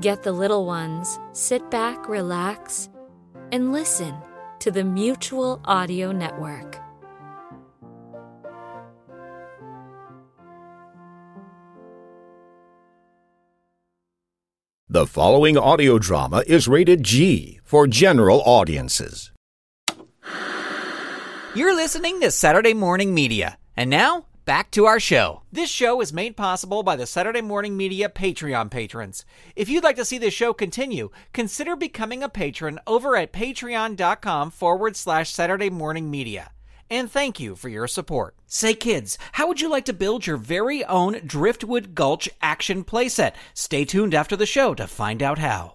Get the little ones, sit back, relax, and listen to the Mutual Audio Network. The following audio drama is rated G for general audiences. You're listening to Saturday Morning Media. And now, back to our show. This show is made possible by the Saturday Morning Media Patreon patrons. If you'd like to see this show continue, consider becoming a patron over at patreon.com forward slash Saturday Morning Media. And thank you for your support. Say, kids, how would you like to build your very own Driftwood Gulch action playset? Stay tuned after the show to find out how.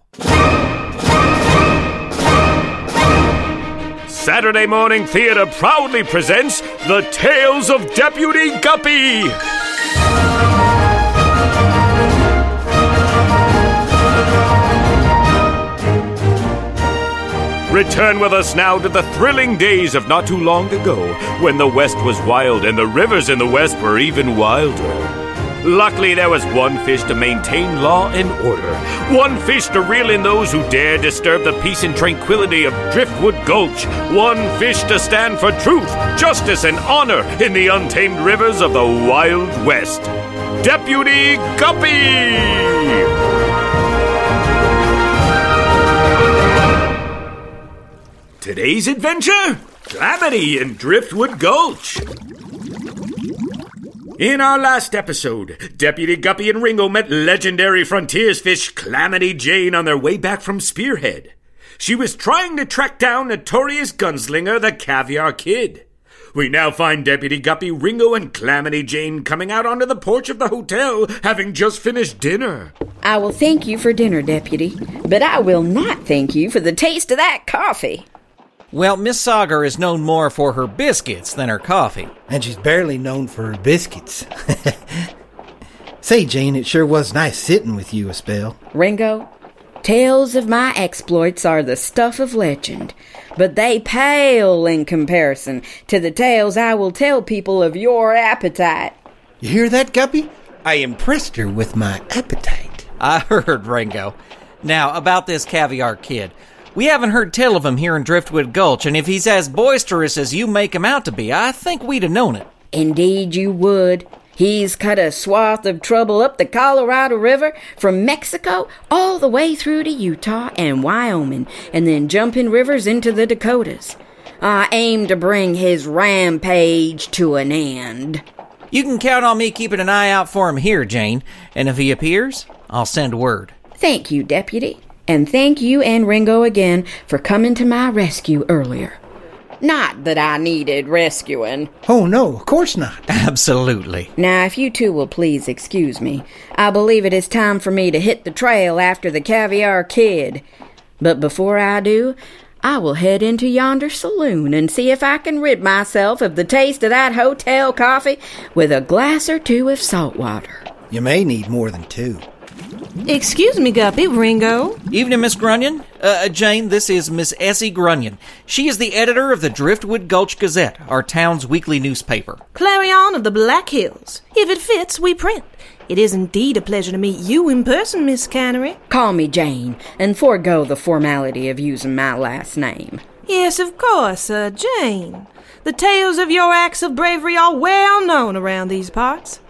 Saturday Morning Theater proudly presents The Tales of Deputy Guppy. Return with us now to the thrilling days of not too long ago, when the West was wild and the rivers in the West were even wilder. Luckily, there was one fish to maintain law and order, one fish to reel in those who dare disturb the peace and tranquility of Driftwood Gulch, one fish to stand for truth, justice, and honor in the untamed rivers of the Wild West. Deputy Guppy! Today's adventure Clamity in Driftwood Gulch. In our last episode, Deputy Guppy and Ringo met legendary frontiers fish Clamity Jayne on their way back from Spearhead. She was trying to track down notorious gunslinger the Caviar Kid. We now find Deputy Guppy, Ringo, and Clamity Jayne coming out onto the porch of the hotel, having just finished dinner. I will thank you for dinner, Deputy, but I will not thank you for the taste of that coffee. Well, Miss Sagar is known more for her biscuits than her coffee. And she's barely known for her biscuits. Say, Jayne, it sure was nice sitting with you a spell. Ringo, tales of my exploits are the stuff of legend, but they pale in comparison to the tales I will tell people of your appetite. You hear that, Guppy? I impressed her with my appetite. I heard, Ringo. Now, about this caviar kid. We haven't heard tell of him here in Driftwood Gulch, and if he's as boisterous as you make him out to be, I think we'd have known it. Indeed, you would. He's cut a swath of trouble up the Colorado River from Mexico all the way through to Utah and Wyoming, and then jumping rivers into the Dakotas. I aim to bring his rampage to an end. You can count on me keeping an eye out for him here, Jayne, and if he appears, I'll send word. Thank you, Deputy. And thank you and Ringo again for coming to my rescue earlier. Not that I needed rescuing. Oh, no, of course not. Absolutely. Now, if you two will please excuse me, I believe it is time for me to hit the trail after the caviar kid. But before I do, I will head into yonder saloon and see if I can rid myself of the taste of that hotel coffee with a glass or two of salt water. You may need more than two. Excuse me, Guppy, Ringo. Evening, Miss Grunion. Uh, Jayne, this is Miss Essie Grunion. She is the editor of the Driftwood Gulch Gazette, our town's weekly newspaper. Clarion of the Black Hills. If it fits, we print. It is indeed a pleasure to meet you in person, Miss Cannery. Call me Jayne, and forego the formality of using my last name. Yes, of course, uh, Jayne. The tales of your acts of bravery are well known around these parts.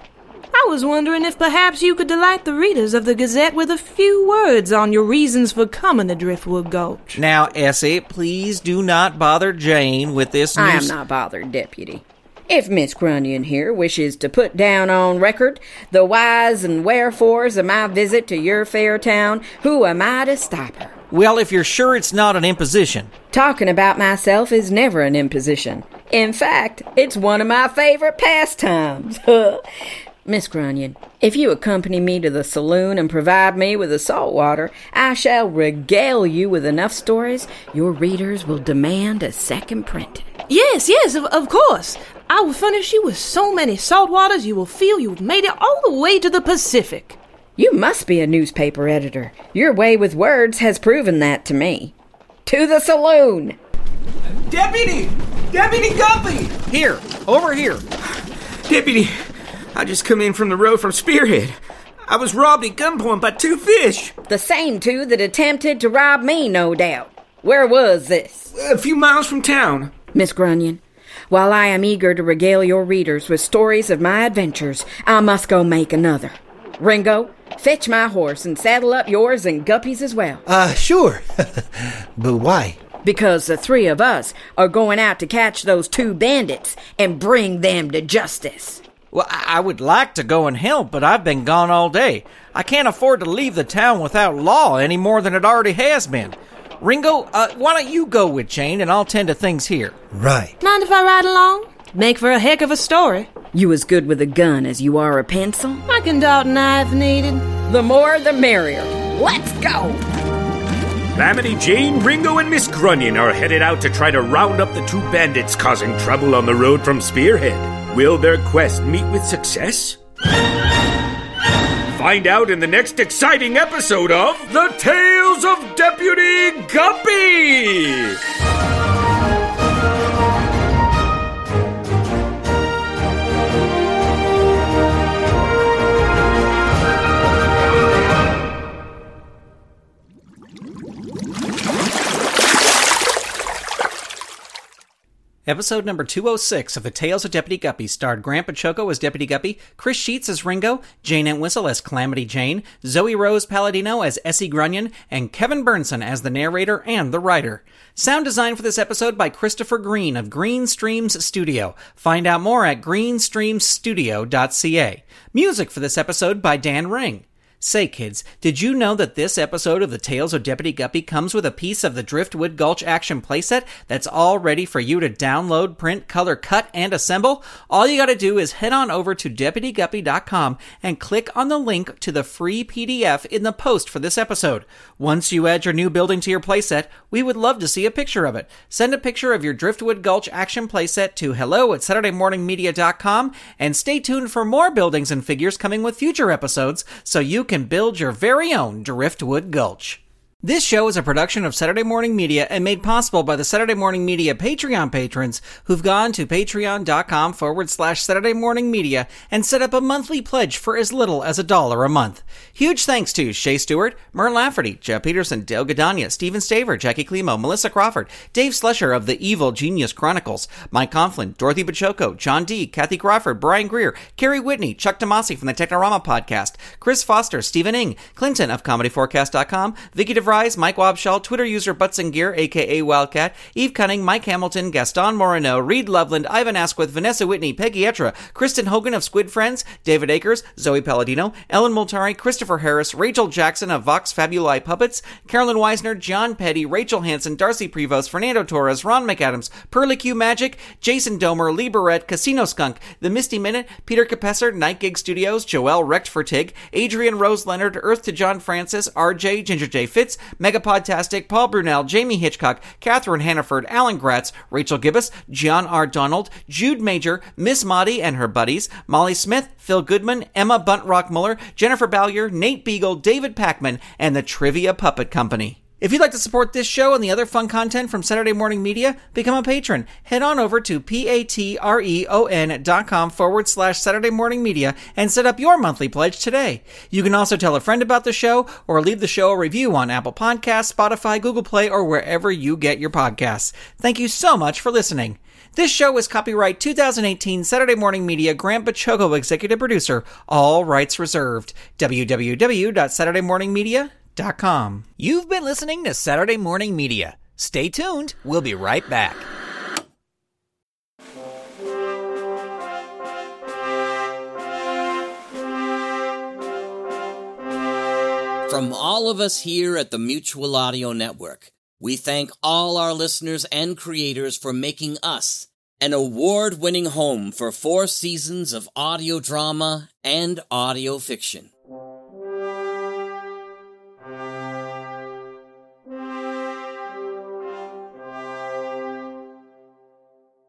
I was wondering if perhaps you could delight the readers of the Gazette with a few words on your reasons for coming to Driftwood Gulch. Now, Essie, please do not bother Jayne with this I am not bothered, Deputy. If Miss Grunion here wishes to put down on record the whys and wherefores of my visit to your fair town, who am I to stop her? Well, if you're sure it's not an imposition. Talking about myself is never an imposition. In fact, it's one of my favorite pastimes. Miss Grunion, if you accompany me to the saloon and provide me with the salt water, I shall regale you with enough stories your readers will demand a second printing. Yes, yes, of, of course. I will furnish you with so many salt waters you will feel you've made it all the way to the Pacific. You must be a newspaper editor. Your way with words has proven that to me. To the saloon! Deputy! Deputy Guppy! Here, over here. Deputy, I just come in from the road from Spearhead. I was robbed at gunpoint by two fish. The same two that attempted to rob me, no doubt. Where was this? A few miles from town. Miss Grunion, while I am eager to regale your readers with stories of my adventures, I must go make another. Ringo, fetch my horse and saddle up yours and Guppy's as well. Uh, sure. but why? Because the three of us are going out to catch those two bandits and bring them to justice. Well, I I would like to go and help, but I've been gone all day. I can't afford to leave the town without law any more than it already has been. Ringo, uh, why don't you go with Jayne and I'll tend to things here? Right. Mind if I ride along? Make for a heck of a story. You as good with a gun as you are a pencil? I can dot an I if needed. The more the merrier. Let's go! Clamity Jayne, Ringo, and Miss Grunion are headed out to try to round up the two bandits causing trouble on the road from Spearhead. Will their quest meet with success? Find out in the next exciting episode of The Tales of Deputy Guppy! Episode number 206 of The Tales of Deputy Guppy starred Grant Baciocco as Deputy Guppy, Chris Sheets as Ringo, Jane Entwistle as Clamity Jayne, Zoe Rose Palladino as Essie Grunion, and Kevin Burnson as the narrator and the writer. Sound design for this episode by Christopher Green of Green Streams Studio. Find out more at greenstreamstudio.ca. Music for this episode by Dan Ring. Say, kids, did you know that this episode of The Tales of Deputy Guppy comes with a piece of the Driftwood Gulch action playset that's all ready for you to download, print, color, cut, and assemble? All you gotta do is head on over to deputyguppy.com and click on the link to the free PDF in the post for this episode. Once you add your new building to your playset, we would love to see a picture of it. Send a picture of your Driftwood Gulch action playset to hello at SaturdayMorningMedia.com and stay tuned for more buildings and figures coming with future episodes so you can build your very own Driftwood Gulch. This show is a production of Saturday Morning Media and made possible by the Saturday Morning Media Patreon patrons who've gone to patreon.com forward slash Saturday Morning Media and set up a monthly pledge for as little as a dollar a month. Huge thanks to Shay Stewart, Mur Lafferty, Jeff Peterson, Dale Gadania, Stephen Staver, Jackie Klimo, Melissa Crawford, Dave Slusher of the Evil Genius Chronicles, Mike Conflin, Dorothy Baciocco, John D., Kathy Crawford, Brian Greer, Carrie Whitney, Chuck Tomasi from the Technorama podcast, Chris Foster, Stephen Ing, Clinton of ComedyForecast.com, Vicky DeVries, Mike Wobschall, Twitter user Butts and Gear, aka Wildcat, Eve Cunning, Mike Hamilton, Gaston Moreno, Reed Loveland, Ivan Asquith, Vanessa Whitney, Peggy Etra, Kristen Hogan of Squid Friends, David Akers, Zoe Palladino, Ellen Multari, Christopher Harris, Rachel Jackson of Vox Fabuli Puppets, Carolyn Weisner, John Petty, Rachel Hansen, Darcy Prevost, Fernando Torres, Ron McAdams, Q Magic, Jason Domer, Lee Barrett, Casino Skunk, The Misty Minute, Peter Capesser, Night Gig Studios, Joel Recht for Tig, Adrian Rose Leonard, Earth to John Francis, RJ, Ginger J. Fitz, Megapodtastic, Paul Brunel, Jamie Hitchcock, Catherine Hannaford, Alan Gratz, Rachel Gibbous, John R. Donald, Jude Major, Miss Maudie and her buddies, Molly Smith, Phil Goodman, Emma Buntrock Muller, Jennifer Ballier, Nate Beagle, David Packman, and the Trivia Puppet Company. If you'd like to support this show and the other fun content from Saturday Morning Media, become a patron. Head on over to p-a-t-r-e-o-n dot com forward slash Saturday Morning Media and set up your monthly pledge today. You can also tell a friend about the show or leave the show a review on Apple Podcasts, Spotify, Google Play, or wherever you get your podcasts. Thank you so much for listening. This show is copyright 2018 Saturday Morning Media Grant Baciocco executive producer. All rights reserved. www.saturdaymorningmedia.com com. You've been listening to Saturday Morning Media. Stay tuned. We'll be right back. From all of us here at the Mutual Audio Network, we thank all our listeners and creators for making us an award winning home for four seasons of audio drama and audio fiction.